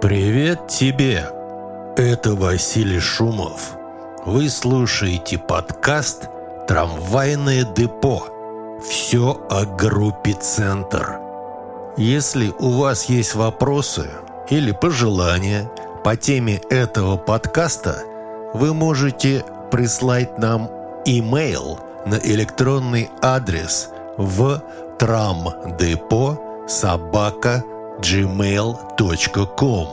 Привет тебе! Это Василий Шумов. Вы слушаете подкаст «Трамвайное депо». Все о группе «Центр». Если у вас есть вопросы или пожелания по теме этого подкаста, вы можете прислать нам имейл на электронный адрес в трамдепо собака gmail.com.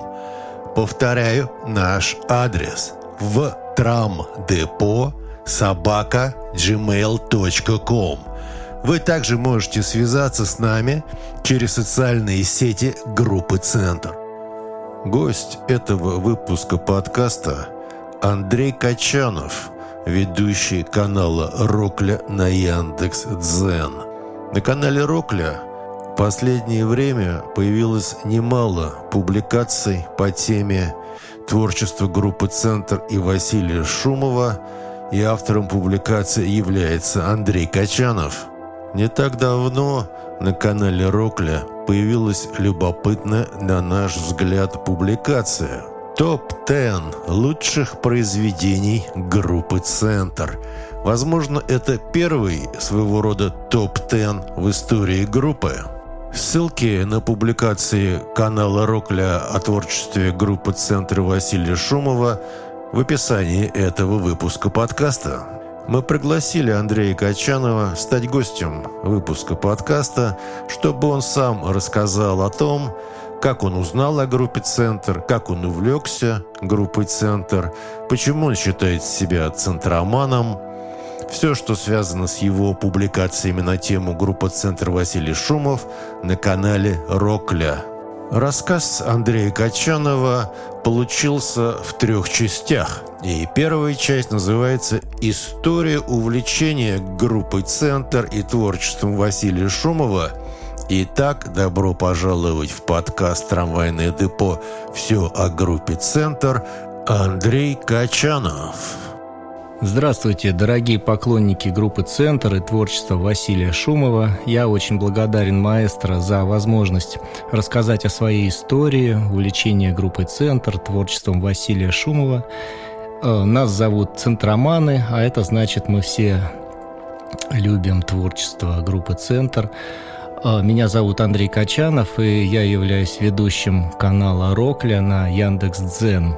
Повторяю наш адрес в трамдепо собака gmail.com. Вы также можете связаться с нами через социальные сети группы «Центр». Гость этого выпуска подкаста – Андрей Качанов, ведущий канала «Рокля» на Яндекс Дзен. На канале «Рокля» последнее время появилось немало публикаций по теме творчества группы «Центр» и Василия Шумова, и автором публикации является Андрей Качанов. Не так давно на канале «Рокля» появилась любопытная, на наш взгляд, публикация «Топ-10 лучших произведений группы «Центр». Возможно, это первый своего рода топ-10 в истории группы. Ссылки на публикации канала Рокля о творчестве группы Центра Василия Шумова в описании этого выпуска подкаста. Мы пригласили Андрея Качанова стать гостем выпуска подкаста, чтобы он сам рассказал о том, как он узнал о группе «Центр», как он увлекся группой «Центр», почему он считает себя центроманом, все, что связано с его публикациями на тему группы «Центр Василий Шумов» на канале «Рокля». Рассказ Андрея Качанова получился в трех частях. И первая часть называется «История увлечения группой «Центр» и творчеством Василия Шумова». Итак, добро пожаловать в подкаст «Трамвайное депо. Все о группе «Центр» Андрей Качанов. Здравствуйте, дорогие поклонники группы «Центр» и творчества Василия Шумова. Я очень благодарен маэстро за возможность рассказать о своей истории, увлечении группой «Центр», творчеством Василия Шумова. Э, нас зовут «Центроманы», а это значит, мы все любим творчество группы «Центр». Э, меня зовут Андрей Качанов, и я являюсь ведущим канала «Рокля» на Яндекс.Дзен.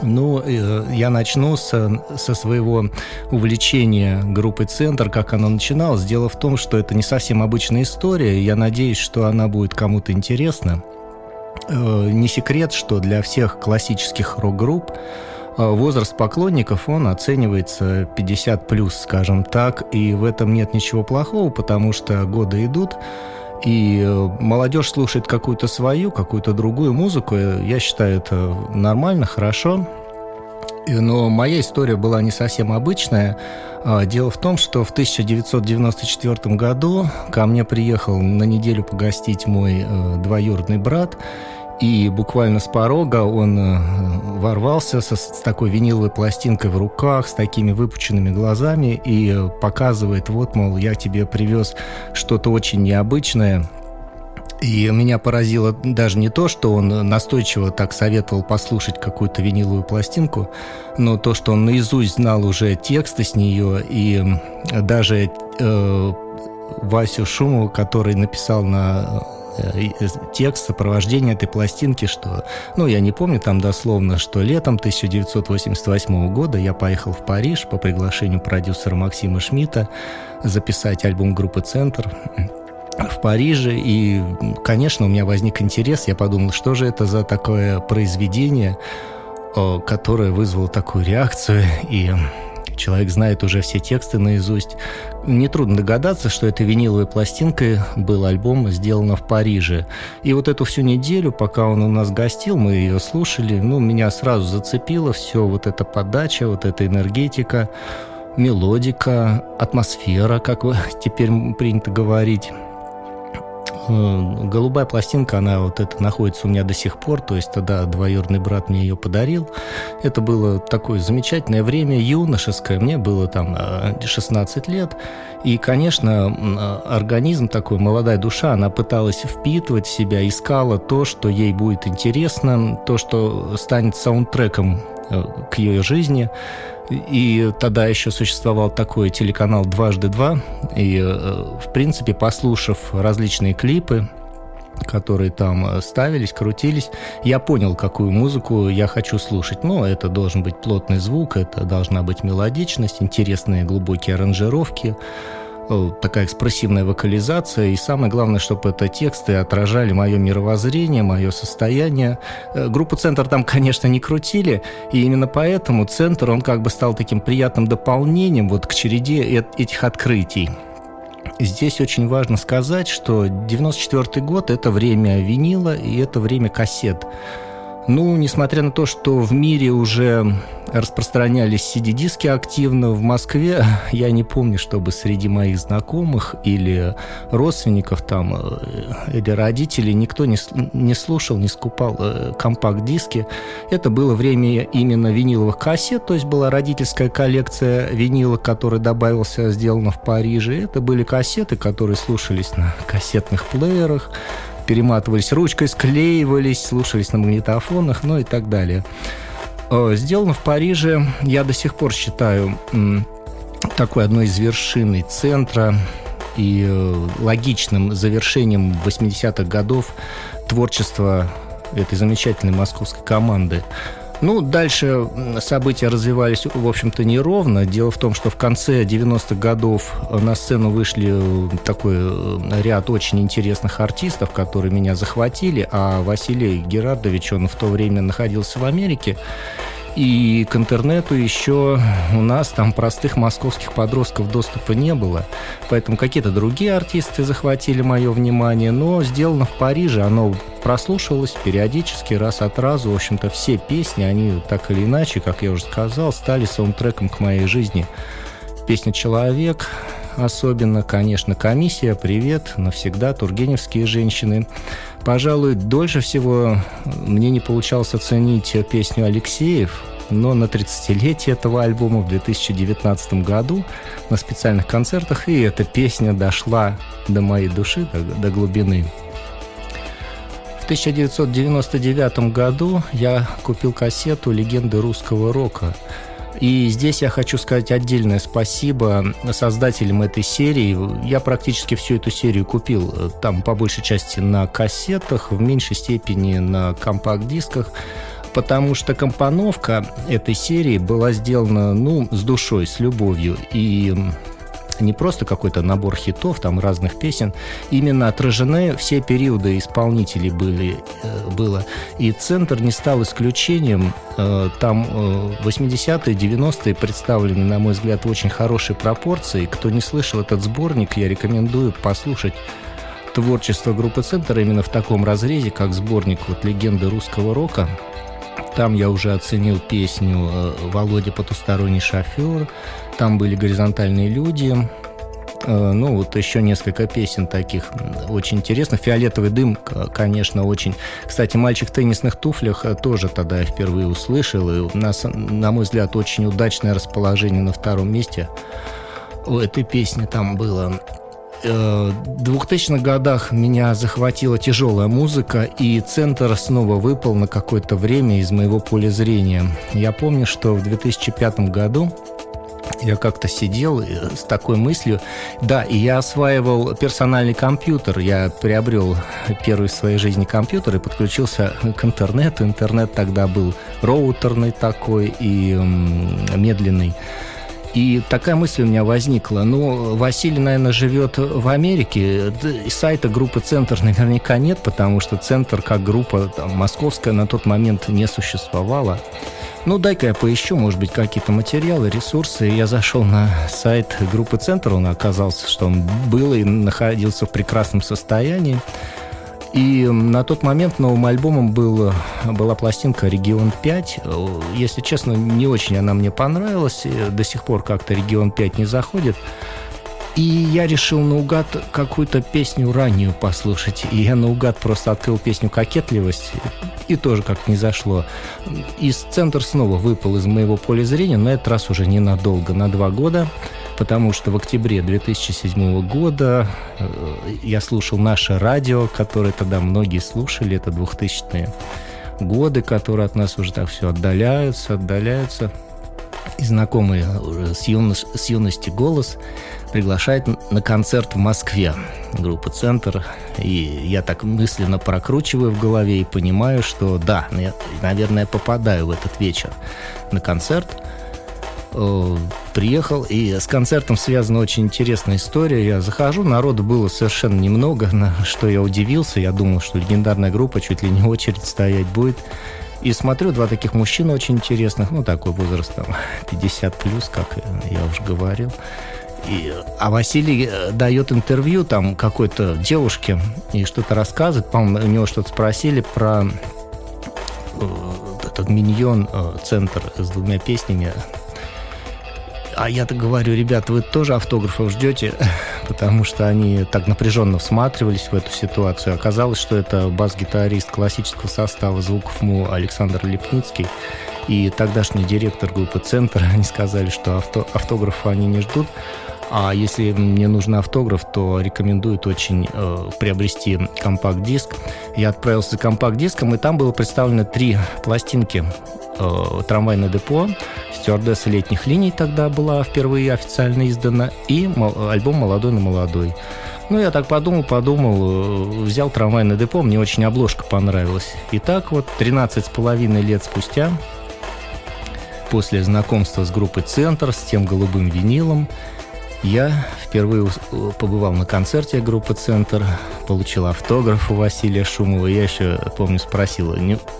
Ну, э, я начну со, со своего увлечения группой «Центр», как оно начиналось. Дело в том, что это не совсем обычная история. Я надеюсь, что она будет кому-то интересна. Э, не секрет, что для всех классических рок-групп э, возраст поклонников, он оценивается 50 плюс, скажем так, и в этом нет ничего плохого, потому что годы идут, и э, молодежь слушает какую-то свою, какую-то другую музыку. Я считаю это нормально, хорошо. Но моя история была не совсем обычная. А, дело в том, что в 1994 году ко мне приехал на неделю погостить мой э, двоюродный брат – и буквально с порога он э, ворвался со, с такой виниловой пластинкой в руках, с такими выпученными глазами и показывает, вот, мол, я тебе привез что-то очень необычное, и меня поразило даже не то, что он настойчиво так советовал послушать какую-то виниловую пластинку, но то, что он наизусть знал уже тексты с нее, и даже э, Васю Шумова, который написал на Э, текст сопровождения этой пластинки, что, ну, я не помню там дословно, что летом 1988 года я поехал в Париж по приглашению продюсера Максима Шмидта записать альбом группы «Центр» в Париже, и, конечно, у меня возник интерес, я подумал, что же это за такое произведение, которое вызвало такую реакцию, и человек знает уже все тексты наизусть. Нетрудно догадаться, что этой виниловой пластинкой был альбом сделан в Париже. И вот эту всю неделю, пока он у нас гостил, мы ее слушали, ну, меня сразу зацепило все, вот эта подача, вот эта энергетика, мелодика, атмосфера, как теперь принято говорить. Э, голубая пластинка, она вот это находится у меня до сих пор, то есть тогда двоюродный брат мне ее подарил. Это было такое замечательное время, юношеское, мне было там 16 э, лет. И, конечно, организм такой, молодая душа, она пыталась впитывать себя, искала то, что ей будет интересно, то, что станет саундтреком э, к ее жизни. И тогда еще существовал такой телеканал «Дважды два». И, э, в принципе, послушав различные клипы, которые там э, ставились, крутились, я понял, какую музыку я хочу слушать. Ну, это должен быть плотный звук, это должна быть мелодичность, интересные глубокие аранжировки, такая экспрессивная вокализация, и самое главное, чтобы это тексты отражали мое мировоззрение, мое состояние. Э, группу «Центр» там, конечно, не крутили, и именно поэтому «Центр», он как бы стал таким приятным дополнением вот к череде этих открытий. Здесь очень важно сказать, что 94 год – это время винила и это время кассет. Ну, несмотря на то, что в мире уже распространялись CD-диски активно, в Москве я не помню, чтобы среди моих знакомых или родственников там, э, или родителей никто не, не слушал, не скупал э, компакт-диски. Это было время именно виниловых кассет, то есть была родительская коллекция винила, который добавился, сделано в Париже. Это были кассеты, которые слушались на кассетных плеерах, перематывались ручкой, склеивались, слушались на магнитофонах, ну и так далее. Э, сделано в Париже, я до сих пор считаю, такой одной из вершин центра и э, логичным завершением 80-х годов творчества этой замечательной московской команды. Ну, дальше события развивались, в общем-то, неровно. Дело в том, что в конце 90-х годов на сцену вышли э, такой э, ряд очень интересных артистов, которые меня захватили, а Василий Герардович, он в то время находился в Америке, и к интернету еще у нас там простых московских подростков доступа не было. Поэтому какие-то другие артисты захватили мое внимание. Но сделано в Париже, оно прослушивалось периодически, раз от разу. В общем-то, все песни, они так или иначе, как я уже сказал, стали саундтреком к моей жизни. Песня «Человек», особенно, конечно, «Комиссия», «Привет», «Навсегда», «Тургеневские женщины». Пожалуй, дольше всего мне не получалось оценить песню Алексеев, но на 30-летие этого альбома в 2019 году на специальных концертах и эта песня дошла до моей души, до, до глубины. В 1999 году я купил кассету «Легенды русского рока», и здесь я хочу сказать отдельное спасибо создателям этой серии. Я практически всю эту серию купил э, там по большей части на кассетах, в меньшей степени на компакт-дисках потому что компоновка этой серии была сделана, ну, с душой, с любовью. И не просто какой-то набор хитов, там разных песен, именно отражены все периоды исполнителей были, э, было. И центр не стал исключением. Э, там 80-е, э, 90-е представлены, на мой взгляд, в очень хорошей пропорции. Кто не слышал этот сборник, я рекомендую послушать творчество группы «Центр» именно в таком разрезе, как сборник вот «Легенды русского рока». Там я уже оценил песню «Володя потусторонний шофер», там были горизонтальные люди, э, ну, вот еще несколько песен таких очень интересных. «Фиолетовый дым», конечно, очень... Кстати, «Мальчик в теннисных туфлях» э, тоже тогда я впервые услышал. И у нас, на мой взгляд, очень удачное расположение на втором месте у этой песни там было. Э, в 2000-х годах меня захватила тяжелая музыка, и центр снова выпал на какое-то время из моего поля зрения. Я помню, что в 2005 году я как-то сидел э, с такой мыслью. Да, и я осваивал персональный компьютер. Я приобрел первый в своей жизни компьютер и подключился к интернету. Интернет тогда был роутерный такой и медленный. И такая мысль у меня возникла. Ну, Василий, наверное, живет в Америке. Сайта группы «Центр» наверняка нет, потому что «Центр» как группа там, московская на тот момент не существовала. Ну, дай-ка я поищу, может быть, какие-то материалы, ресурсы. Я зашел на сайт группы «Центр», он оказался, что он был и находился в прекрасном состоянии. И на тот момент новым альбомом был, была пластинка «Регион 5». Если честно, не очень она мне понравилась. До сих пор как-то «Регион 5» не заходит. И я решил наугад какую-то песню раннюю послушать. И я наугад просто открыл песню «Кокетливость», и тоже как-то не зашло. И центр снова выпал из моего поля зрения, но этот раз уже ненадолго, на два года, потому что в октябре 2007 года э, я слушал наше радио, которое тогда многие слушали, это 2000-е годы, которые от нас уже так все отдаляются, отдаляются. И знакомый с, юнош... с юности голос приглашает на концерт в Москве группа «Центр». И я так мысленно прокручиваю в голове и понимаю, что да, я, наверное, попадаю в этот вечер на концерт. Приехал, и с концертом связана очень интересная история. Я захожу, народу было совершенно немного, на что я удивился. Я думал, что легендарная группа чуть ли не очередь стоять будет. И смотрю, два таких мужчины очень интересных, ну, такой возраст, там, 50 плюс, как я уже говорил. И, а Василий э, дает интервью там какой-то девушке и что-то рассказывает. По-моему, у него что-то спросили про э, этот миньон э, с двумя песнями. А я так говорю, ребята, вы тоже автографов ждете? Потому что они так напряженно всматривались в эту ситуацию. Оказалось, что это бас-гитарист классического состава звуков МУ Александр Лепницкий и тогдашний директор группы «Центр». Они сказали, что авто, автографа они не ждут, а если мне нужен автограф, то рекомендуют очень э, приобрести компакт-диск. Я отправился за компакт-диском, и там было представлено три пластинки э, «Трамвайное депо», «Стюардесса летних линий» тогда была впервые официально издана, и альбом «Молодой на молодой». Ну, я так подумал, подумал, э, взял трамвайное депо, мне очень обложка понравилась. И так вот, 13 с половиной лет спустя, после знакомства с группой «Центр», с тем голубым винилом, я впервые побывал на концерте группы «Центр», получил автограф у Василия Шумова. Я еще, помню, спросил,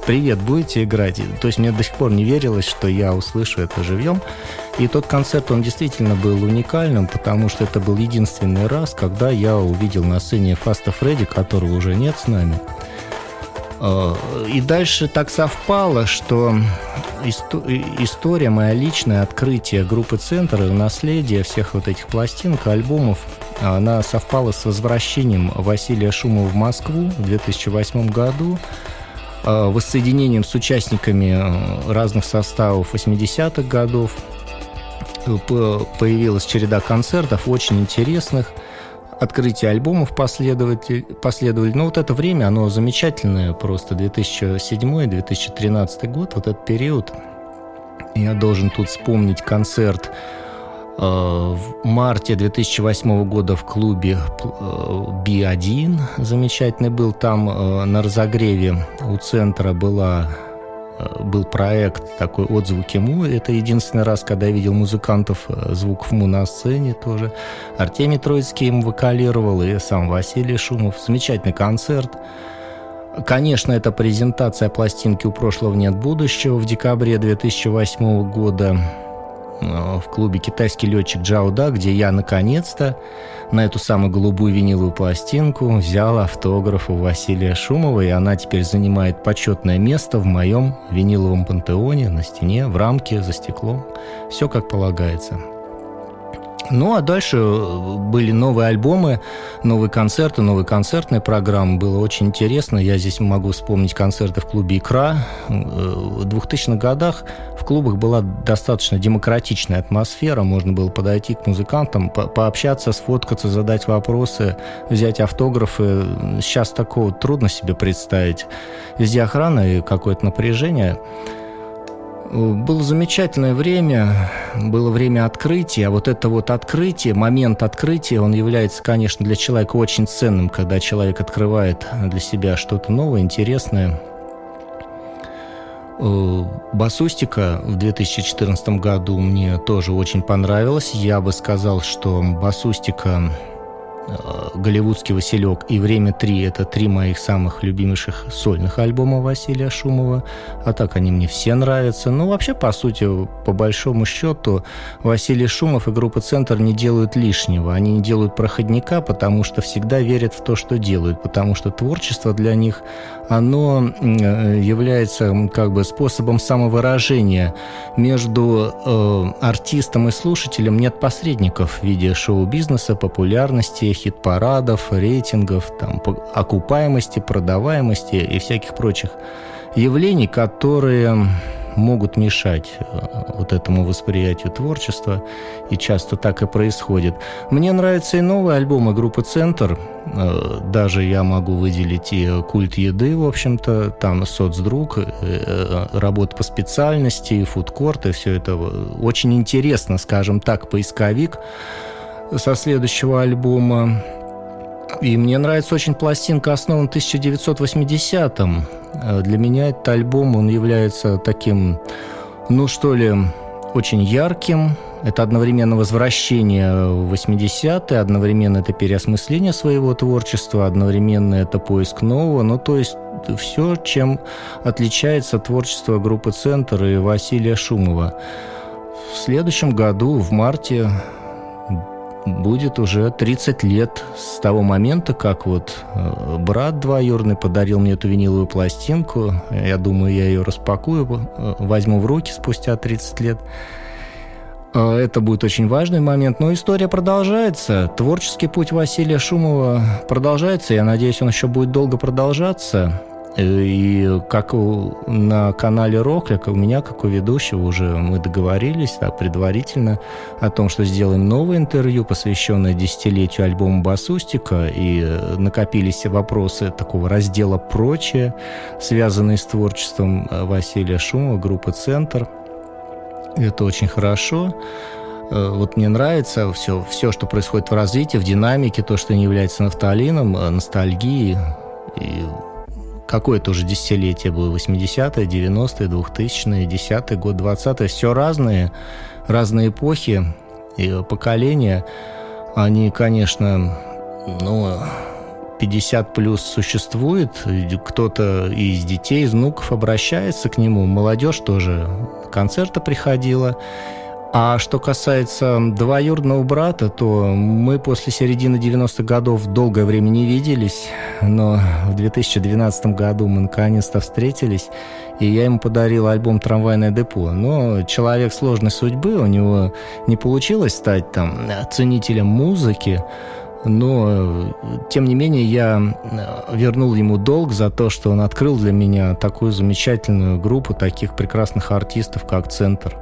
«Привет, будете играть?» То есть мне до сих пор не верилось, что я услышу это живьем. И тот концерт, он действительно был уникальным, потому что это был единственный раз, когда я увидел на сцене Фаста Фредди, которого уже нет с нами. А, и дальше так совпало, что история, моя личная, открытие группы «Центр» наследие всех вот этих пластинок, альбомов, она совпала с возвращением Василия Шумова в Москву в 2008 году, а, воссоединением с участниками э, разных составов 80-х годов. Появилась череда концертов, очень интересных – открытие альбомов последовали, последовали. Но вот это время, оно замечательное просто. 2007-2013 год, вот этот период. Я должен тут вспомнить концерт э, в марте 2008 года в клубе B1 э, замечательный был. Там э, на разогреве у центра была был проект такой «Отзвуки МУ». Это единственный раз, когда я видел музыкантов э, звуков МУ на сцене тоже. Артемий Троицкий им вокалировал, и сам Василий Шумов. Замечательный концерт. Конечно, это презентация пластинки «У прошлого нет будущего» в декабре 2008 года э, в клубе «Китайский летчик Джауда», где я наконец-то на эту самую голубую виниловую пластинку взял автограф у Василия Шумова, и она теперь занимает почетное место в моем виниловом пантеоне на стене, в рамке, за стеклом. Все как полагается. Ну, а дальше э, были новые альбомы, новые концерты, новые концертные программы. Было очень интересно. Я здесь могу вспомнить концерты в клубе «Икра». Э, в 2000-х годах в клубах была достаточно демократичная атмосфера. Можно было подойти к музыкантам, по пообщаться, сфоткаться, задать вопросы, взять автографы. Сейчас такого трудно себе представить. Везде охрана и какое-то напряжение – было замечательное время, было время открытия. А вот это вот открытие, момент открытия, он является, конечно, для человека очень ценным, когда человек открывает для себя что-то новое, интересное. Э, басустика в 2014 году мне тоже очень понравилась. Я бы сказал, что басустика «Голливудский Василек» и «Время 3» — это три моих самых любимейших сольных альбома Василия Шумова. А так они мне все нравятся. Ну, вообще, по сути, по большому счету, Василий Шумов и группа «Центр» не делают лишнего. Они не делают проходника, потому что всегда верят в то, что делают. Потому что творчество для них, оно э, является как бы способом самовыражения. Между э, артистом и слушателем нет посредников в виде шоу-бизнеса, популярности, хит-парадов, рейтингов, там, окупаемости, продаваемости и всяких прочих явлений, которые могут мешать э, вот этому восприятию творчества, и часто так и происходит. Мне нравятся и новые альбомы группы «Центр», э, даже я могу выделить и «Культ еды», в общем-то, там «Соцдруг», э, работа по специальности, и «Фудкорт», и все это очень интересно, скажем так, поисковик со следующего альбома. И мне нравится очень пластинка, основан в 1980-м. Э, для меня этот альбом, он является таким, ну что ли, очень ярким. Это одновременно возвращение в 80-е, одновременно это переосмысление своего творчества, одновременно это поиск нового. Ну, то есть все, чем отличается творчество группы «Центр» и Василия Шумова. В следующем году, в марте, будет уже 30 лет с того момента, как вот э, брат двоюродный подарил мне эту виниловую пластинку. Я думаю, я ее распакую, э, возьму в руки спустя 30 лет. Э, это будет очень важный момент. Но история продолжается. Творческий путь Василия Шумова продолжается. Я надеюсь, он еще будет долго продолжаться. И как на канале Роклик, у меня, как у ведущего, уже мы договорились да, предварительно о том, что сделаем новое интервью, посвященное десятилетию альбома Басустика, и накопились вопросы такого раздела «Прочее», связанные с творчеством Василия Шумова, группы «Центр». Это очень хорошо. Э, вот мне нравится все, все, что происходит в развитии, в динамике, то, что не является нафталином, э, ностальгией. И какое-то уже десятилетие было, 80-е, 90-е, 2000-е, 10-й год, 20-е, все разные, разные эпохи и поколения, они, конечно, ну, 50 плюс существует, кто-то из детей, из внуков обращается к нему, молодежь тоже. Концерта приходила, а что касается двоюродного брата, то мы после середины 90-х годов долгое время не виделись, но в 2012 году мы наконец-то встретились, и я ему подарил альбом «Трамвайное депо». Но человек сложной судьбы, у него не получилось стать там ценителем музыки, но, тем не менее, я вернул ему долг за то, что он открыл для меня такую замечательную группу таких прекрасных артистов, как «Центр».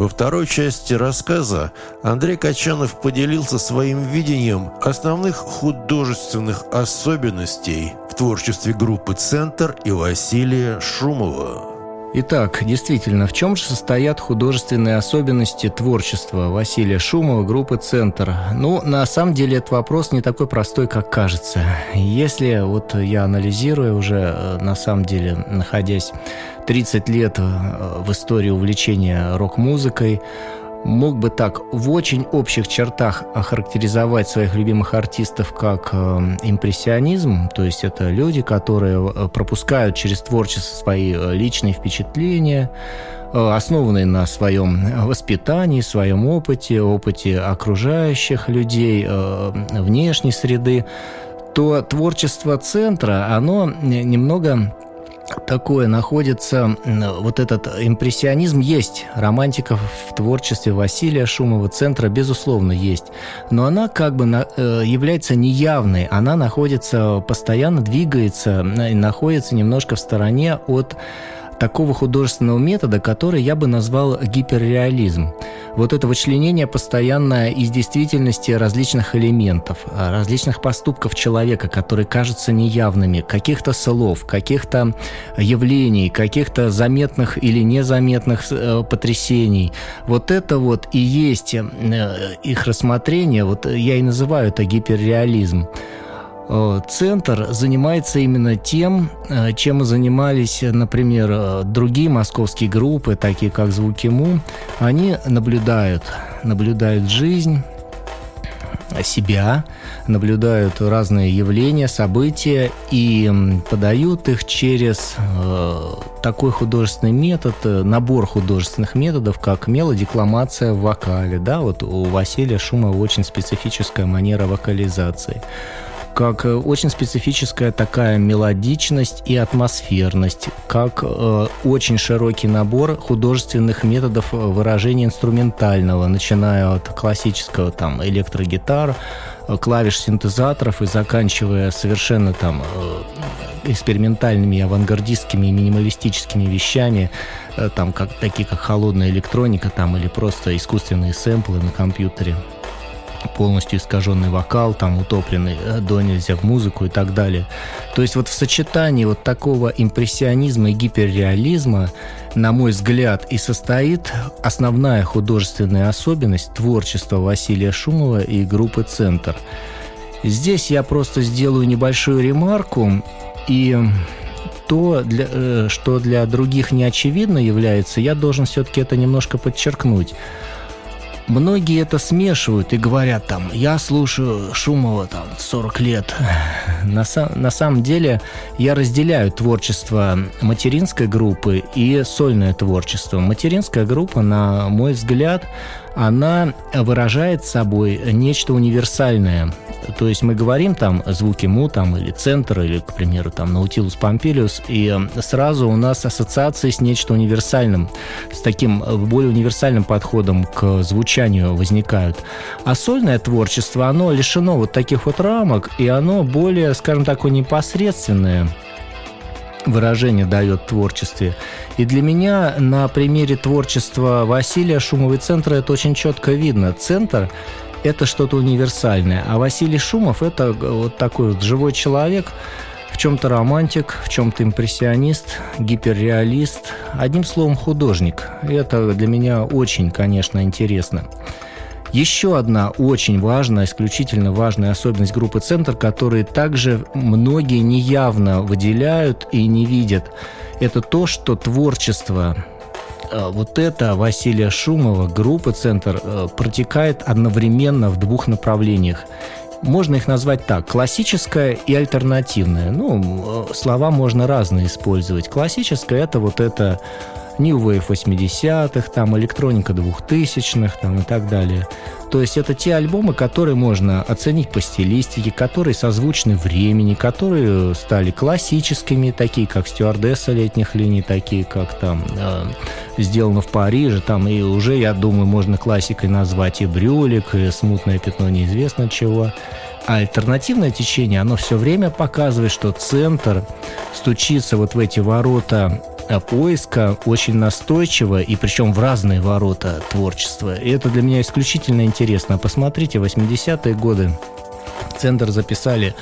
Во второй части рассказа Андрей Качанов поделился своим видением основных художественных особенностей в творчестве группы «Центр» и Василия Шумова. Итак, действительно, в чем же состоят художественные особенности творчества Василия Шумова, группы «Центр»? Ну, на самом деле, этот вопрос не такой простой, как кажется. Если вот я анализирую уже, э, на самом деле, находясь 30 лет э, в истории увлечения рок-музыкой, мог бы так в очень общих чертах охарактеризовать своих любимых артистов как э, импрессионизм, то есть это люди, которые э, пропускают через творчество свои э, личные впечатления, основанные на своем воспитании, своем опыте, опыте окружающих людей, внешней среды, то творчество центра, оно немного такое находится, вот этот импрессионизм есть, романтика в творчестве Василия Шумова, центра, безусловно, есть. Но она как бы э, является неявной, она находится, постоянно двигается, находится немножко в стороне от такого художественного метода, который я бы назвал гиперреализм. Вот это вычленение постоянное из действительности различных элементов, а, различных поступков человека, которые кажутся неявными, каких-то слов, каких-то явлений, каких-то заметных или незаметных э, потрясений. Вот это вот и есть э, их рассмотрение, вот я и называю это гиперреализм. Э, центр занимается именно тем, э, чем занимались, например, э, другие московские группы, такие как «Звуки Му». Они наблюдают, наблюдают жизнь, себя, наблюдают разные явления, события и подают их через такой художественный метод, набор художественных методов, как мелодикламация в вокале. Да, вот у Василия Шумова очень специфическая манера вокализации как э, очень специфическая такая мелодичность и атмосферность, как э, очень широкий набор художественных методов выражения инструментального, начиная от классического там электрогитар, э, клавиш синтезаторов и заканчивая совершенно там э, экспериментальными, авангардистскими и минималистическими вещами, там как, такие как холодная электроника там, или просто искусственные сэмплы на компьютере полностью искаженный вокал, там утопленный э, до нельзя в музыку и так далее. То есть вот в сочетании вот такого импрессионизма и гиперреализма, на мой взгляд, и состоит основная художественная особенность творчества Василия Шумова и группы «Центр». Здесь я просто сделаю небольшую ремарку и то, для, э, что для других не очевидно является, я должен все-таки это немножко подчеркнуть – Многие это смешивают и говорят там, я слушаю Шумова там 40 лет. На, на самом деле я разделяю творчество материнской группы и сольное творчество. Материнская группа, на мой взгляд, она выражает собой нечто универсальное. То есть мы говорим там звуки му там, или центр, или, к примеру, там Наутилус Помпилиус, и сразу у нас ассоциации с нечто универсальным, с таким э, более универсальным подходом к звучанию возникают. А сольное творчество, оно лишено вот таких вот рамок, и оно более, скажем так, непосредственное выражение дает творчестве. И для меня на примере творчества Василия Шумовой центра это очень четко видно. Центр – это что-то универсальное, а Василий Шумов – это вот такой вот живой человек, в чем-то романтик, в чем-то импрессионист, гиперреалист, одним словом художник. И это для меня очень, конечно, интересно. Еще одна очень важная, исключительно важная особенность группы «Центр», которую также многие неявно выделяют и не видят, это то, что творчество э, вот это Василия Шумова, группа «Центр», э, протекает одновременно в двух направлениях. Можно их назвать так, классическое и альтернативное. Ну, э, слова можно разные использовать. Классическое – это вот это New Wave 80-х, там электроника 2000-х там, и так далее. То есть это те альбомы, которые можно оценить по стилистике, которые созвучны времени, которые стали классическими, такие как «Стюардесса летних линий», такие как там э, «Сделано в Париже», там и уже, я думаю, можно классикой назвать и «Брюлик», и «Смутное пятно неизвестно чего». А альтернативное течение, оно все время показывает, что центр стучится вот в эти ворота поиска очень настойчиво, и причем в разные ворота творчества. И это для меня исключительно интересно. Посмотрите, 80-е годы Центр записали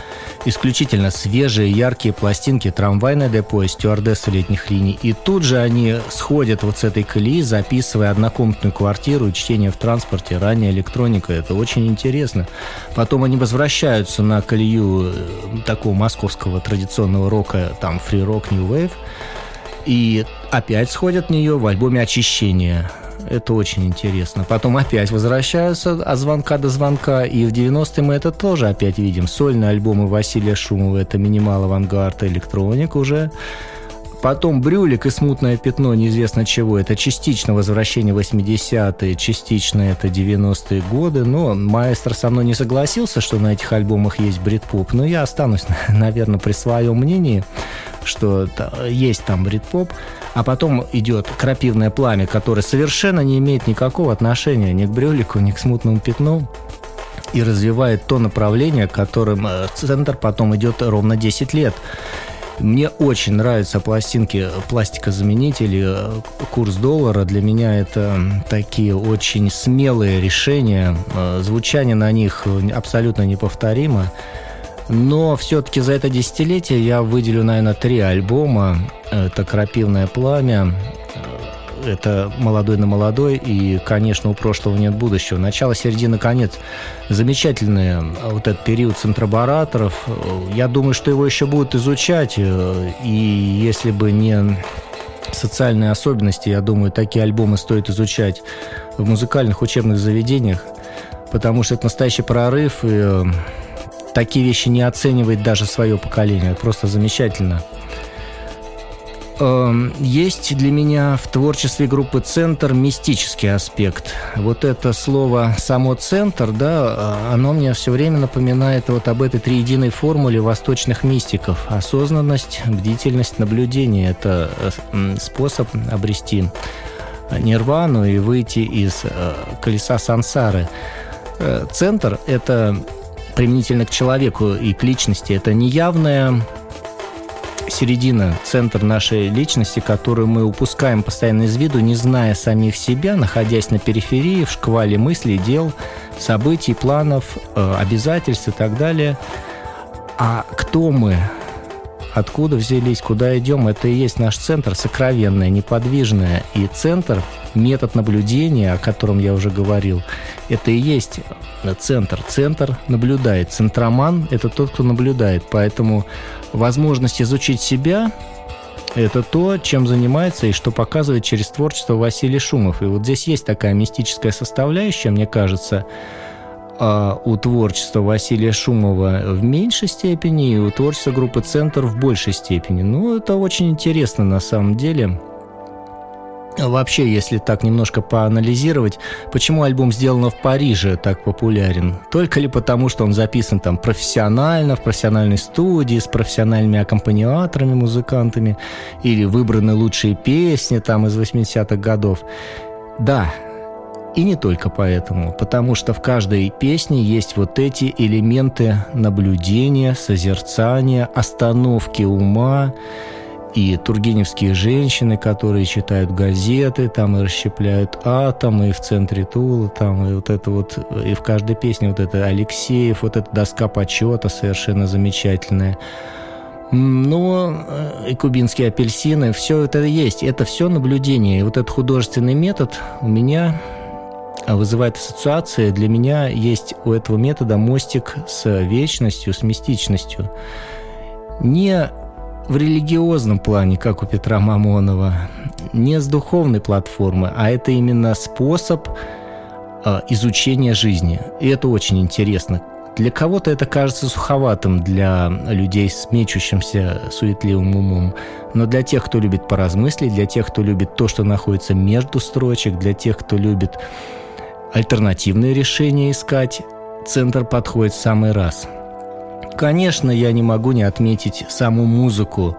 исключительно свежие, яркие пластинки «Трамвайное депо» и «Стюардесса летних линий». И тут же они сходят вот с этой колеи, записывая однокомнатную квартиру, чтение в транспорте, ранняя электроника. Это очень интересно. Потом они возвращаются на колею э, такого московского традиционного рока, там фри-рок, Wave – и опять сходят в нее в альбоме «Очищение». Это очень интересно. Потом опять возвращаются от звонка до звонка. И в 90-е мы это тоже опять видим. Сольные альбомы Василия Шумова. Это минимал авангард, электроник уже. Потом «Брюлик» и «Смутное пятно» неизвестно чего. Это частично возвращение 80-е, частично это 90-е годы. Но маэстро со мной не согласился, что на этих альбомах есть брит-поп. Но я останусь, наверное, при своем мнении что есть там брит-поп, а потом идет крапивное пламя, которое совершенно не имеет никакого отношения ни к брюлику, ни к смутному пятну и развивает то направление, которым э, центр потом идет ровно 10 лет. Мне очень нравятся пластинки пластикозаменители, э, курс доллара. Для меня это такие очень смелые решения. Э, звучание на них абсолютно неповторимо. Но все-таки за это десятилетие я выделю, наверное, три альбома. Это «Крапивное пламя», это «Молодой на молодой» и, конечно, «У прошлого нет будущего». Начало, середина, конец. Замечательный э, вот этот период центробараторов. Я думаю, что его еще будут изучать. Э, и если бы не социальные особенности, я думаю, такие альбомы стоит изучать в музыкальных учебных заведениях. потому что это настоящий прорыв, и э, такие вещи не оценивает даже свое поколение. Просто замечательно. Эм, есть для меня в творчестве группы «Центр» мистический аспект. Вот это слово «само центр», да, э, оно мне все время напоминает вот об этой триединой формуле восточных мистиков. Осознанность, бдительность, наблюдение – это э, способ обрести нирвану и выйти из э, колеса сансары. Центр – это применительно к человеку и к личности, это неявная середина, центр нашей личности, которую мы упускаем постоянно из виду, не зная самих себя, находясь на периферии, в шквале мыслей, дел, событий, планов, э, обязательств и так далее. А кто мы? Откуда взялись, куда идем? Это и есть наш центр, сокровенное, неподвижное. И центр, метод наблюдения, о котором я уже говорил, это и есть центр. Центр наблюдает. Центроман – это тот, кто наблюдает. Поэтому возможность изучить себя – это то, чем занимается и что показывает через творчество Василий Шумов. И вот здесь есть такая мистическая составляющая, мне кажется, а у творчества Василия Шумова в меньшей степени, и у творчества группы «Центр» в большей степени. Ну, это очень интересно на самом деле. Вообще, если так немножко поанализировать, почему альбом «Сделано в Париже» так популярен? Только ли потому, что он записан там профессионально, в профессиональной студии, с профессиональными аккомпаниаторами, музыкантами, или выбраны лучшие песни там из 80-х годов? Да, и не только поэтому, потому что в каждой песне есть вот эти элементы наблюдения, созерцания, остановки ума, и тургеневские женщины, которые читают газеты, там и расщепляют атомы, и в центре Тула, там и вот это вот, и в каждой песне вот это Алексеев, вот эта доска почета совершенно замечательная. Ну, и кубинские апельсины, все это есть, это все наблюдение. И вот этот художественный метод у меня вызывает ассоциации. Для меня есть у этого метода мостик с вечностью, с мистичностью. Не в религиозном плане, как у Петра Мамонова, не с духовной платформы, а это именно способ э, изучения жизни. И это очень интересно. Для кого-то это кажется суховатым для людей с мечущимся суетливым умом, но для тех, кто любит поразмыслить, для тех, кто любит то, что находится между строчек, для тех, кто любит альтернативные решения искать, центр подходит в самый раз – Конечно, я не могу не отметить саму музыку.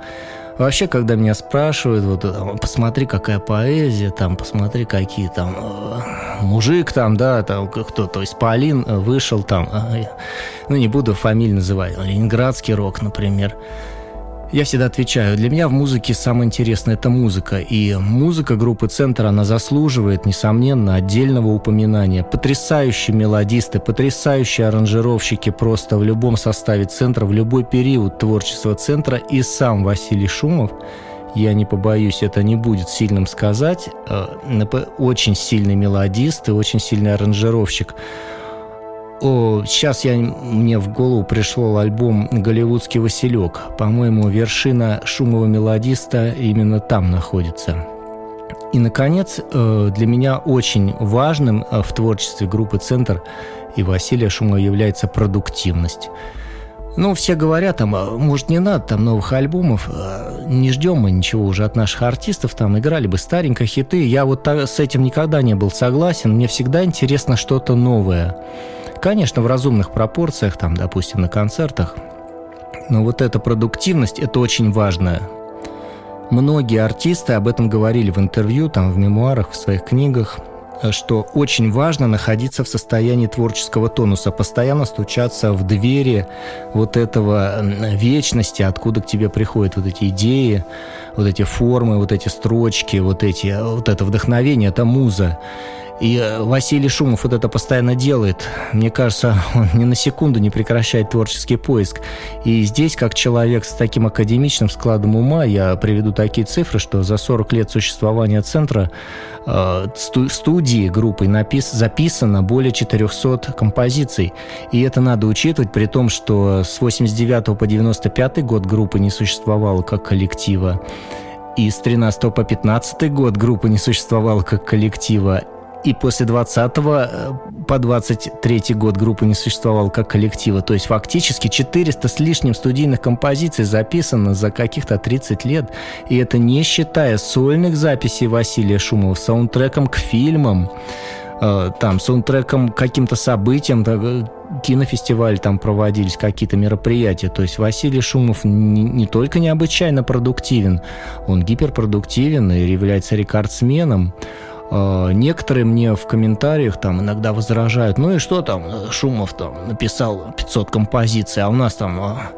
Вообще, когда меня спрашивают, вот, посмотри, какая поэзия, там, посмотри, какие там э, мужик там, да, там кто, то есть Полин вышел там, э, ну, не буду фамилию называть, ленинградский рок, например. Я всегда отвечаю, для меня в музыке самое интересное – это музыка. И музыка группы «Центр», она заслуживает, несомненно, отдельного упоминания. Потрясающие мелодисты, потрясающие аранжировщики просто в любом составе «Центра», в любой период творчества «Центра». И сам Василий Шумов, я не побоюсь, это не будет сильным сказать, э, очень сильный мелодист и очень сильный аранжировщик – о, сейчас я, мне в голову пришел альбом «Голливудский Василек». По-моему, вершина шумового мелодиста именно там находится. И, наконец, э, для меня очень важным э, в творчестве группы «Центр» и Василия Шумова является продуктивность. Ну, все говорят, там, «А, может, не надо там новых альбомов, э, не ждем мы ничего уже от наших артистов, там, играли бы старенько хиты. Я вот с этим никогда не был согласен, мне всегда интересно что-то новое. Конечно, в разумных пропорциях, там, допустим, на концертах. Но вот эта продуктивность – это очень важно. Многие артисты об этом говорили в интервью, там, в мемуарах, в своих книгах, что очень важно находиться в состоянии творческого тонуса, постоянно стучаться в двери вот этого вечности, откуда к тебе приходят вот эти идеи, вот эти формы, вот эти строчки, вот, эти, вот это вдохновение, это муза. И э, Василий Шумов вот это постоянно делает. Мне кажется, он ни на секунду не прекращает творческий поиск. И здесь, как человек с таким академичным складом ума, я приведу такие цифры, что за 40 лет существования центра э, студии группы напис, записано более 400 композиций. И это надо учитывать, при том, что с 89 по 95 год группы не существовало как коллектива. И с 13 по 15 год группа не существовала как коллектива и после 20 э, по 23 год группа не существовала как коллектива. То есть фактически 400 с лишним студийных композиций записано за каких-то 30 лет. И это не считая сольных записей Василия Шумова саундтреком к фильмам, э, там, саундтреком к каким-то событиям, э, кинофестиваль там проводились, какие-то мероприятия. То есть Василий Шумов не, не только необычайно продуктивен, он гиперпродуктивен и является рекордсменом. А, некоторые мне в комментариях там иногда возражают, ну и что там, Шумов там написал 500 композиций, а у нас там а,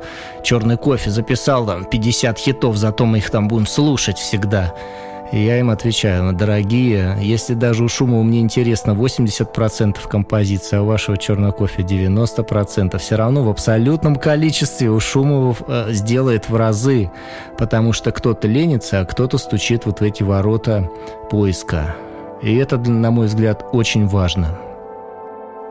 черный кофе записал там 50 хитов, зато мы их там будем слушать всегда. И я им отвечаю, ну, дорогие, если даже у Шумова мне интересно 80% композиции, а у вашего черного кофе 90%, все равно в абсолютном количестве у Шумова э, сделает в разы, потому что кто-то ленится, а кто-то стучит вот в эти ворота поиска. И это, на мой взгляд, очень важно.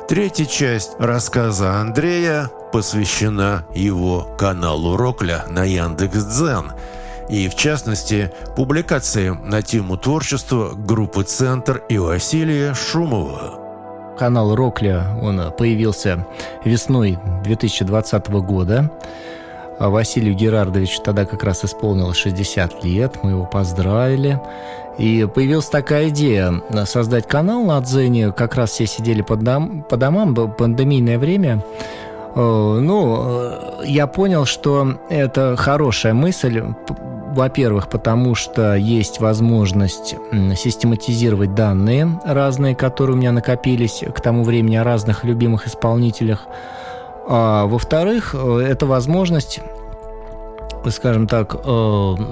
Третья часть рассказа Андрея посвящена его каналу Рокля на Яндекс.Дзен и, в частности, публикации на тему творчества группы «Центр» и Василия Шумова. Канал Рокля, он появился весной 2020 года. А Василию Герардовичу тогда как раз исполнилось 60 лет, мы его поздравили. И появилась такая идея создать канал на Дзене. Как раз все сидели по, дом, по домам, пандемийное время. Э, ну, э, я понял, что это хорошая мысль. Во-первых, потому что есть возможность систематизировать данные разные, которые у меня накопились к тому времени о разных любимых исполнителях. А во-вторых, э, это возможность, скажем так,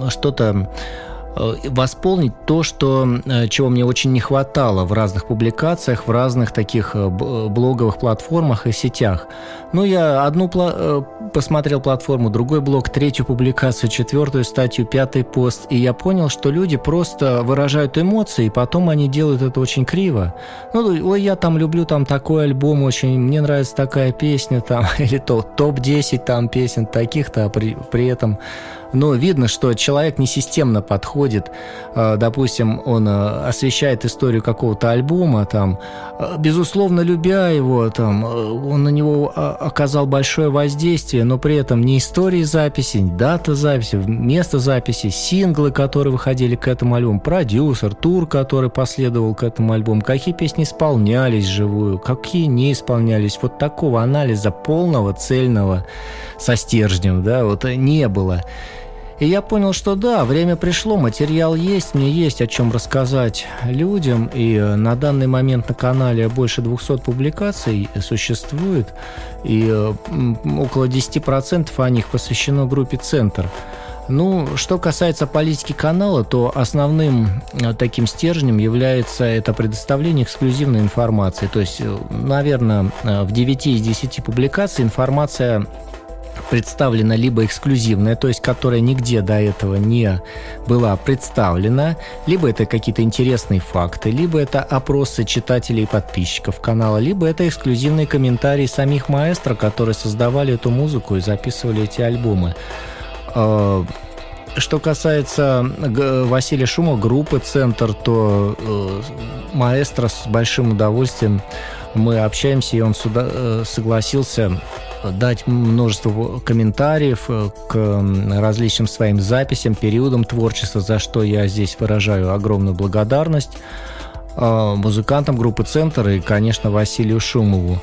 что-то Э, восполнить то, что, э, чего мне очень не хватало в разных публикациях, в разных таких э, блоговых платформах и сетях. Ну, я одну посмотрел платформу, другой блог, третью публикацию, четвертую статью, пятый пост, и я понял, что люди просто выражают эмоции, и потом они делают это очень криво. Ну, ой, я там люблю там такой альбом очень, мне нравится такая песня там, или то топ-10 там песен таких-то, а при, при этом но видно, что человек несистемно подходит. Э, допустим, он э, освещает историю какого-то альбома, там, э, безусловно, любя его, там, он на него оказал большое воздействие, но при этом не истории записи, не дата записи, место записи, синглы, которые выходили к этому альбому, продюсер, тур, который последовал к этому альбому, какие песни исполнялись живую, какие не исполнялись. Вот такого анализа полного, цельного, со стержнем, да, вот не было. И я понял, что да, время пришло, материал есть, мне есть о чем рассказать людям. И э, на данный момент на канале больше 200 публикаций существует. И э, около 10% о них посвящено группе «Центр». Ну, что касается политики канала, то основным э, таким стержнем является это предоставление эксклюзивной информации. То есть, наверное, в 9 из 10 публикаций информация представлена либо эксклюзивная, то есть которая нигде до этого не была представлена, либо это какие-то интересные факты, либо это опросы читателей и подписчиков канала, либо это эксклюзивные комментарии самих маэстро, которые создавали эту музыку и записывали эти альбомы. А, что касается Василия Шума, группы «Центр», то э, маэстро с большим удовольствием мы общаемся, и он сюда, э, согласился дать множество комментариев э, к различным своим записям, периодам творчества, за что я здесь выражаю огромную благодарность э, музыкантам группы «Центр» и, конечно, Василию Шумову.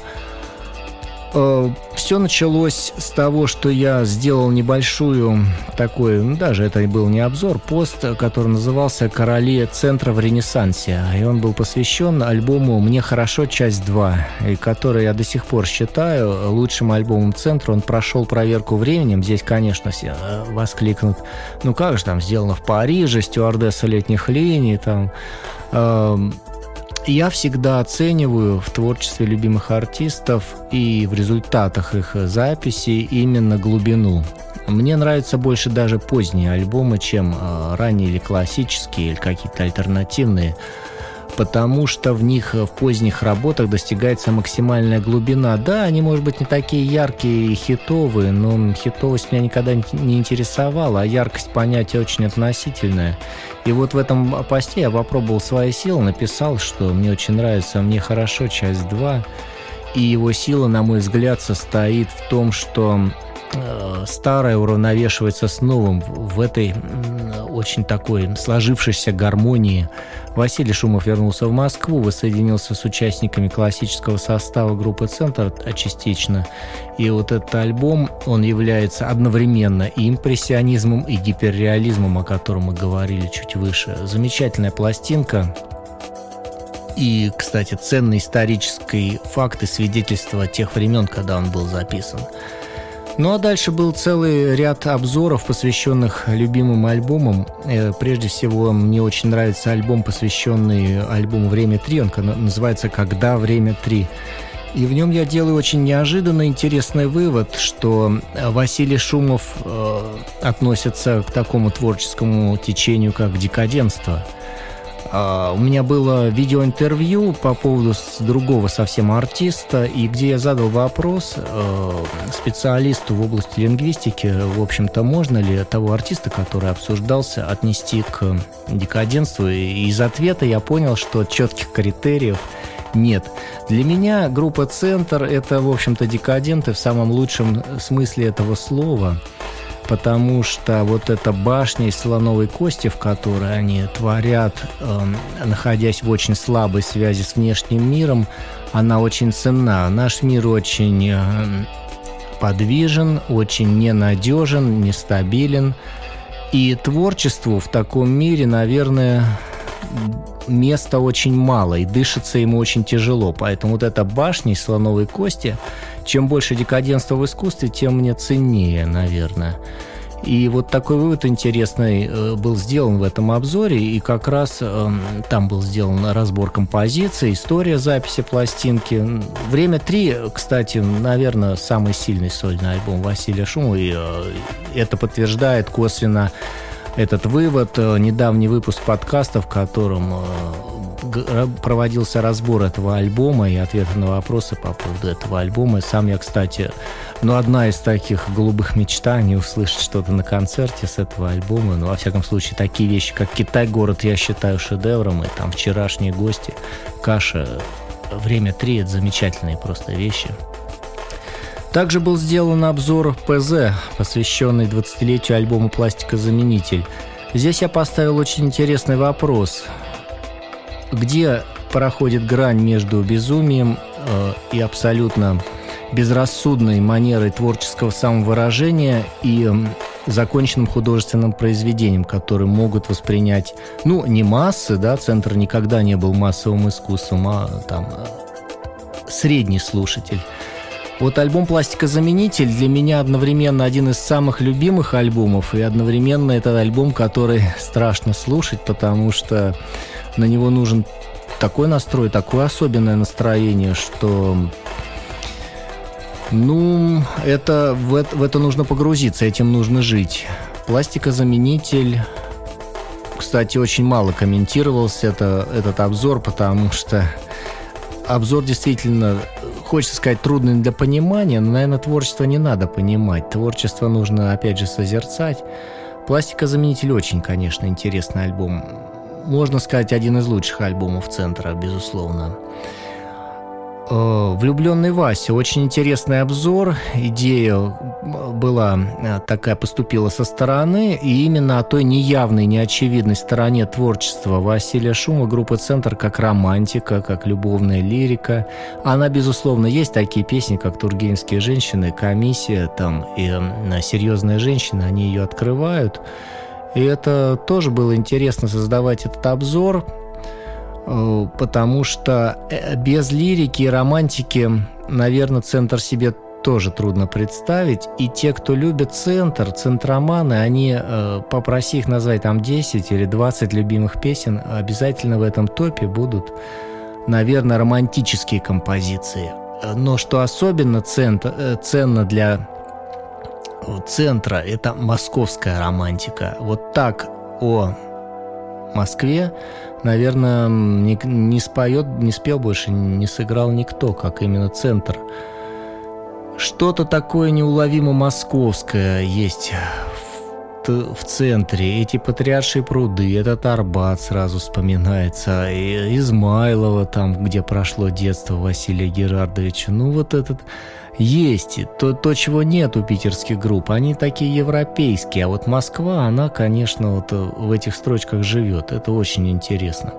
Э, Все началось с того, что я сделал небольшую такой, ну, даже это был не обзор, пост, который назывался «Короли центра в Ренессансе». И он был посвящен альбому «Мне хорошо. Часть 2», и который я до сих пор считаю лучшим альбомом центра. Он прошел проверку временем. Здесь, конечно, все э, воскликнут, ну как же там сделано в Париже, стюардесса летних линий, там эм, я всегда оцениваю в творчестве любимых артистов и в результатах их записи именно глубину. Мне нравятся больше даже поздние альбомы, чем э, ранние или классические, или какие-то альтернативные. Потому что в них в поздних работах достигается максимальная глубина. Да, они, может быть, не такие яркие и хитовые, но хитовость меня никогда не интересовала, а яркость понятия очень относительная. И вот в этом посте я попробовал свои силы, написал, что мне очень нравится «Мне хорошо», часть 2. И его сила, на мой взгляд, состоит в том, что Э, старое уравновешивается с новым в этой очень такой сложившейся гармонии. Василий Шумов вернулся в Москву, воссоединился с участниками классического состава группы «Центр» частично. И вот этот альбом, он является одновременно и импрессионизмом, и гиперреализмом, о котором мы говорили чуть выше. Замечательная пластинка, и, кстати, ценный исторический факт и свидетельство тех времен, когда он был записан. Ну а дальше был целый ряд обзоров, посвященных любимым альбомам. Э, прежде всего, мне очень нравится альбом, посвященный альбому «Время 3». Он называется «Когда время 3». И в нем я делаю очень неожиданно интересный вывод, что Василий Шумов э, относится к такому творческому течению, как декаденство – у меня было видеоинтервью по поводу другого совсем артиста, и где я задал вопрос э, специалисту в области лингвистики, в общем-то, можно ли того артиста, который обсуждался, отнести к декаденству. И из ответа я понял, что четких критериев нет. Для меня группа «Центр» — это, в общем-то, декаденты в самом лучшем смысле этого слова — потому что вот эта башня из слоновой кости, в которой они творят, э, находясь в очень слабой связи с внешним миром, она очень ценна. Наш мир очень э, подвижен, очень ненадежен, нестабилен. И творчеству в таком мире, наверное, места очень мало, и дышится ему очень тяжело. Поэтому вот эта башня из слоновой кости – чем больше декаденства в искусстве, тем мне ценнее, наверное. И вот такой вывод интересный э, был сделан в этом обзоре, и как раз э, там был сделан разбор композиции, история записи пластинки. «Время 3», кстати, наверное, самый сильный сольный альбом Василия Шумова, и э, это подтверждает косвенно этот вывод. Недавний выпуск подкаста, в котором проводился разбор этого альбома и ответы на вопросы по поводу этого альбома. Сам я, кстати, ну, одна из таких голубых мечтаний услышать что-то на концерте с этого альбома. Ну, во всяком случае, такие вещи, как «Китай. Город» я считаю шедевром, и там «Вчерашние гости», «Каша», «Время 3» — это замечательные просто вещи. Также был сделан обзор ПЗ, посвященный 20-летию альбома «Пластикозаменитель». Здесь я поставил очень интересный вопрос где проходит грань между безумием э, и абсолютно безрассудной манерой творческого самовыражения и законченным художественным произведением, которые могут воспринять, ну, не массы, да, Центр никогда не был массовым искусством, а там э, средний слушатель. Вот альбом «Пластикозаменитель» для меня одновременно один из самых любимых альбомов, и одновременно это альбом, который страшно слушать, потому что на него нужен такой настрой, такое особенное настроение, что ну, это, в, это, в это нужно погрузиться, этим нужно жить. Пластикозаменитель, кстати, очень мало комментировался это, этот обзор, потому что обзор действительно, хочется сказать, трудный для понимания, но, наверное, творчество не надо понимать. Творчество нужно, опять же, созерцать. Пластикозаменитель очень, конечно, интересный альбом можно сказать, один из лучших альбомов центра, безусловно. Э, Влюбленный Вася. Очень интересный обзор. Идея была э, такая, поступила со стороны, и именно о той неявной, неочевидной стороне творчества Василия Шума группа «Центр» как романтика, как любовная лирика. Она, безусловно, есть такие песни, как «Тургеневские женщины», «Комиссия», там, и э, «Серьезная женщина», они ее открывают – и это тоже было интересно создавать этот обзор, э, потому что э, без лирики и романтики, наверное, центр себе тоже трудно представить. И те, кто любит центр, центроманы, они, э, попроси их назвать там 10 или 20 любимых песен, обязательно в этом топе будут, наверное, романтические композиции. Но что особенно ценно для центра – это московская романтика. Вот так о Москве, наверное, не, не споет, не спел больше, не сыграл никто, как именно центр. Что-то такое неуловимо московское есть в центре. Эти патриаршие пруды, этот Арбат сразу вспоминается, Измайлова там, где прошло детство Василия Герардовича. Ну вот этот есть то, то, чего нет у питерских групп. Они такие европейские. А вот Москва, она, конечно, вот в этих строчках живет. Это очень интересно.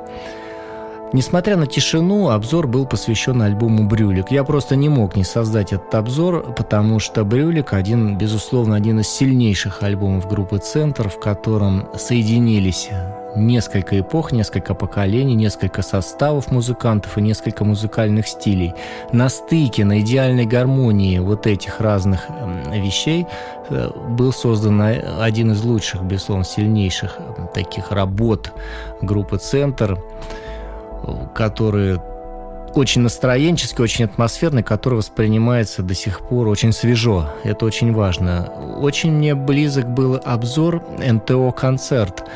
Несмотря на тишину, обзор был посвящен альбому «Брюлик». Я просто не мог не создать этот обзор, потому что «Брюлик» один, безусловно, один из сильнейших альбомов группы «Центр», в котором соединились несколько эпох, несколько поколений, несколько составов музыкантов и несколько музыкальных стилей. На стыке, на идеальной гармонии вот этих разных вещей э, был создан один из лучших, безусловно, сильнейших таких работ группы «Центр», который очень настроенческий, очень атмосферный, который воспринимается до сих пор очень свежо. Это очень важно. Очень мне близок был обзор НТО-концерт –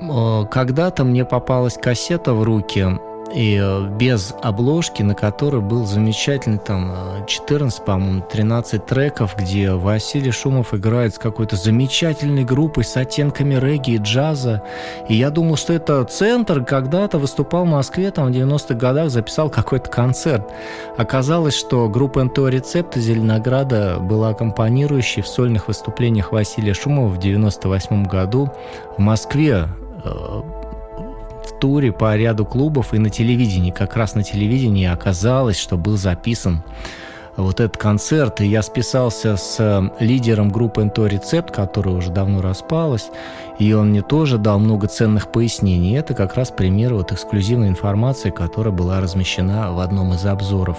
Э, когда-то мне попалась кассета в руки, и э, без обложки, на которой был замечательный там 14, э, по-моему, 13 треков, где Василий Шумов играет с какой-то замечательной группой с оттенками регги и джаза. И я думал, что это центр когда-то выступал в Москве, там в 90-х годах записал какой-то концерт. Оказалось, что группа НТО «Рецепты» Зеленограда была аккомпанирующей в сольных выступлениях Василия Шумова в 98 году в Москве туре по ряду клубов и на телевидении. Как раз на телевидении оказалось, что был записан вот этот концерт, и я списался с э, лидером группы НТО «Рецепт», которая уже давно распалась, и он мне тоже дал много ценных пояснений. Это как раз пример вот эксклюзивной информации, которая была размещена в одном из обзоров.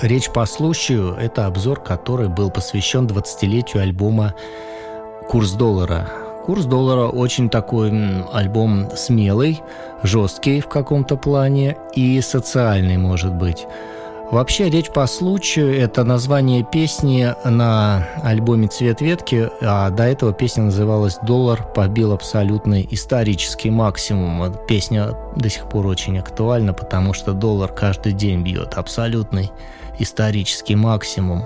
Речь по случаю – это обзор, который был посвящен 20-летию альбома «Курс доллара», Курс доллара очень такой альбом смелый, жесткий в каком-то плане и социальный, может быть. Вообще, речь по случаю – это название песни на альбоме «Цвет ветки», а до этого песня называлась «Доллар побил абсолютный исторический максимум». Песня до сих пор очень актуальна, потому что доллар каждый день бьет абсолютный исторический максимум.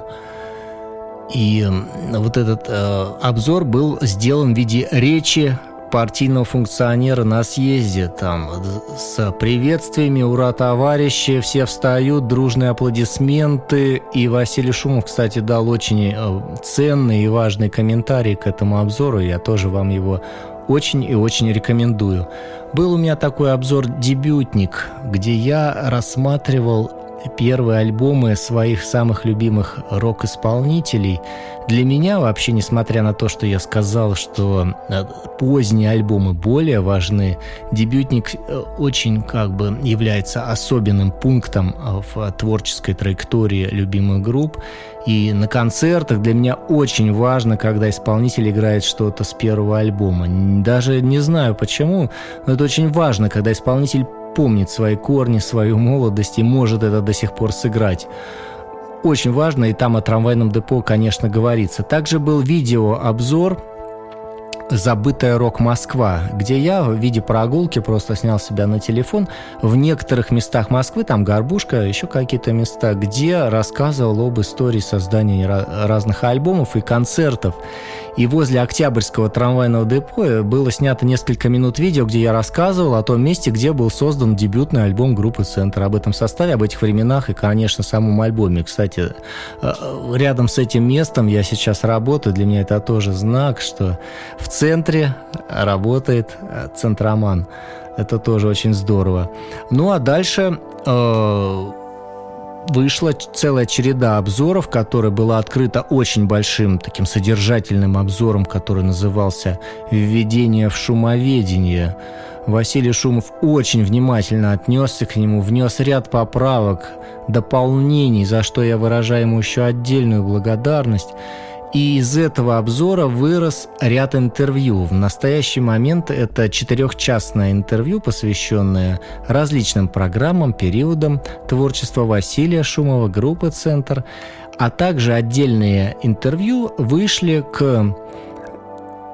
И вот этот э, обзор был сделан в виде речи партийного функционера на съезде, там, с приветствиями, ура, товарищи, все встают, дружные аплодисменты. И Василий Шумов, кстати, дал очень э, ценный и важный комментарий к этому обзору. Я тоже вам его очень и очень рекомендую. Был у меня такой обзор «Дебютник», где я рассматривал первые альбомы своих самых любимых рок-исполнителей. Для меня вообще, несмотря на то, что я сказал, что э, поздние альбомы более важны, дебютник э, очень как бы является особенным пунктом э, в творческой траектории любимых групп. И на концертах для меня очень важно, когда исполнитель играет что-то с первого альбома. Даже не знаю почему, но это очень важно, когда исполнитель помнит свои корни, свою молодость и может это до сих пор сыграть. Очень важно, и там о трамвайном депо, конечно, говорится. Также был видеообзор «Забытая рок-Москва», где я в виде прогулки просто снял себя на телефон в некоторых местах Москвы, там Горбушка, еще какие-то места, где рассказывал об истории создания разных альбомов и концертов. И возле Октябрьского трамвайного депо было снято несколько минут видео, где я рассказывал о том месте, где был создан дебютный альбом группы «Центр», об этом составе, об этих временах и, конечно, самом альбоме. Кстати, э, рядом с этим местом я сейчас работаю, для меня это тоже знак, что в центре работает э, Центроман. Это тоже очень здорово. Ну а дальше э, вышла целая череда обзоров, которая была открыта очень большим таким содержательным обзором, который назывался «Введение в шумоведение». Василий Шумов очень внимательно отнесся к нему, внес ряд поправок, дополнений, за что я выражаю ему еще отдельную благодарность. И из этого обзора вырос ряд интервью. В настоящий момент это четырехчастное интервью, посвященное различным программам, периодам творчества Василия Шумова, группы «Центр», а также отдельные интервью вышли к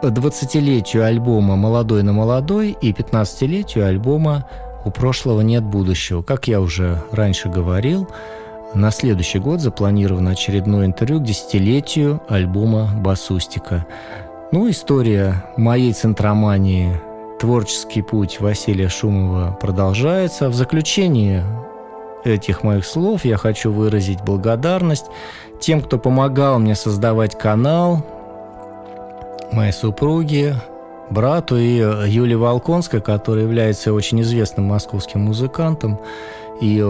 20-летию альбома «Молодой на молодой» и 15-летию альбома «У прошлого нет будущего». Как я уже раньше говорил, на следующий год запланировано очередное интервью к десятилетию альбома «Басустика». Ну, история моей центромании, творческий путь Василия Шумова продолжается. В заключении этих моих слов я хочу выразить благодарность тем, кто помогал мне создавать канал, моей супруге, брату и Юлии Волконской, которая является очень известным московским музыкантом и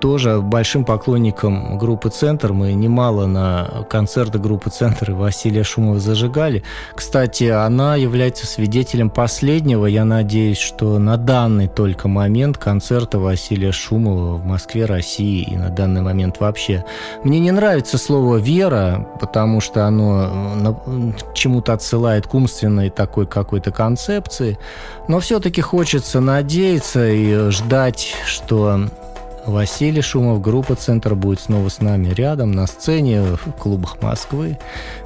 тоже большим поклонником группы «Центр». Мы немало на концерты группы «Центр» и Василия Шумова зажигали. Кстати, она является свидетелем последнего, я надеюсь, что на данный только момент концерта Василия Шумова в Москве, России и на данный момент вообще. Мне не нравится слово «вера», потому что оно э, к чему-то отсылает к умственной такой какой-то концепции, но все-таки хочется надеяться и ждать, что Василий Шумов, группа «Центр» будет снова с нами рядом, на сцене, в клубах Москвы.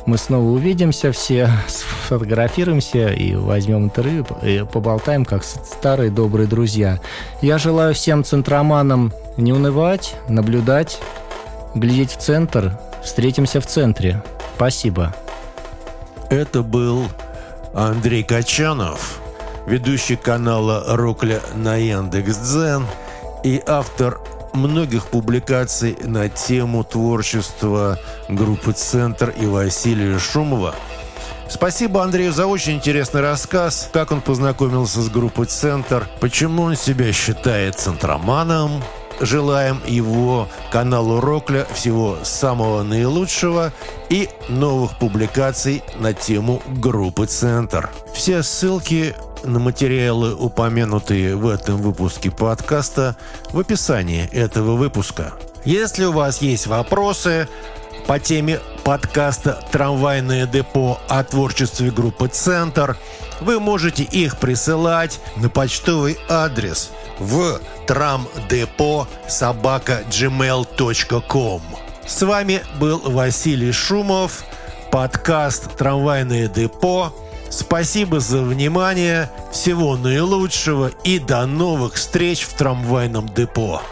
Мы снова увидимся все, сфотографируемся и возьмем интервью, и поболтаем, как старые добрые друзья. Я желаю всем центроманам не унывать, наблюдать, глядеть в центр. Встретимся в центре. Спасибо. Это был Андрей Качанов, ведущий канала «Рокля» на Яндекс.Дзен и автор многих публикаций на тему творчества группы «Центр» и Василия Шумова. Спасибо Андрею за очень интересный рассказ, как он познакомился с группой «Центр», почему он себя считает центроманом. Желаем его каналу Рокля всего самого наилучшего и новых публикаций на тему группы «Центр». Все ссылки на материалы, упомянутые в этом выпуске подкаста, в описании этого выпуска. Если у вас есть вопросы по теме подкаста «Трамвайное депо» о творчестве группы «Центр», вы можете их присылать на почтовый адрес в трамдепо собака gmail.com. С вами был Василий Шумов, подкаст «Трамвайное депо», Спасибо за внимание, всего наилучшего и до новых встреч в трамвайном депо.